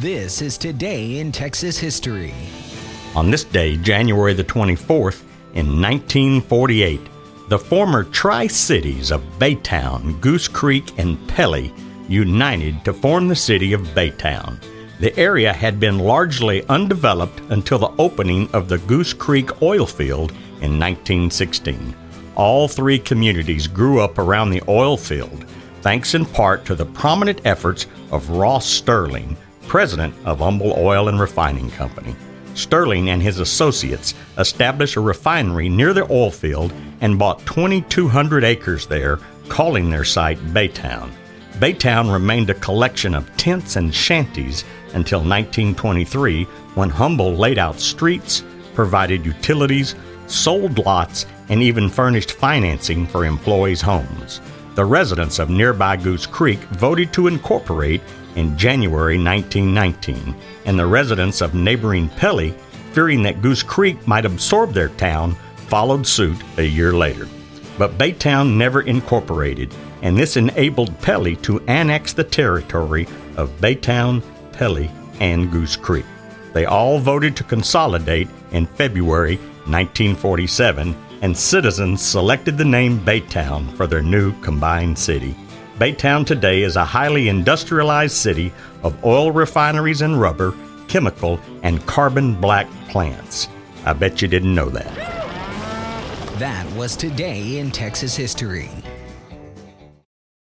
This is Today in Texas History. On this day, January the 24th, in 1948, the former Tri Cities of Baytown, Goose Creek, and Pelly united to form the city of Baytown. The area had been largely undeveloped until the opening of the Goose Creek oil field in 1916. All three communities grew up around the oil field, thanks in part to the prominent efforts of Ross Sterling, president of Humble Oil and Refining Company. Sterling and his associates established a refinery near the oil field and bought 2,200 acres there, calling their site Baytown. Baytown remained a collection of tents and shanties until 1923 when Humble laid out streets, provided utilities, sold lots, and even furnished financing for employees' homes. The residents of nearby Goose Creek voted to incorporate in January 1919, and the residents of neighboring Pelly, fearing that Goose Creek might absorb their town, followed suit a year later. But Baytown never incorporated, and this enabled Pelly to annex the territory of Baytown, Pelly, and Goose Creek. They all voted to consolidate in February 1947, and citizens selected the name Baytown for their new combined city. Baytown today is a highly industrialized city of oil refineries and rubber, chemical, and carbon black plants. I bet you didn't know that. That was Today in Texas History.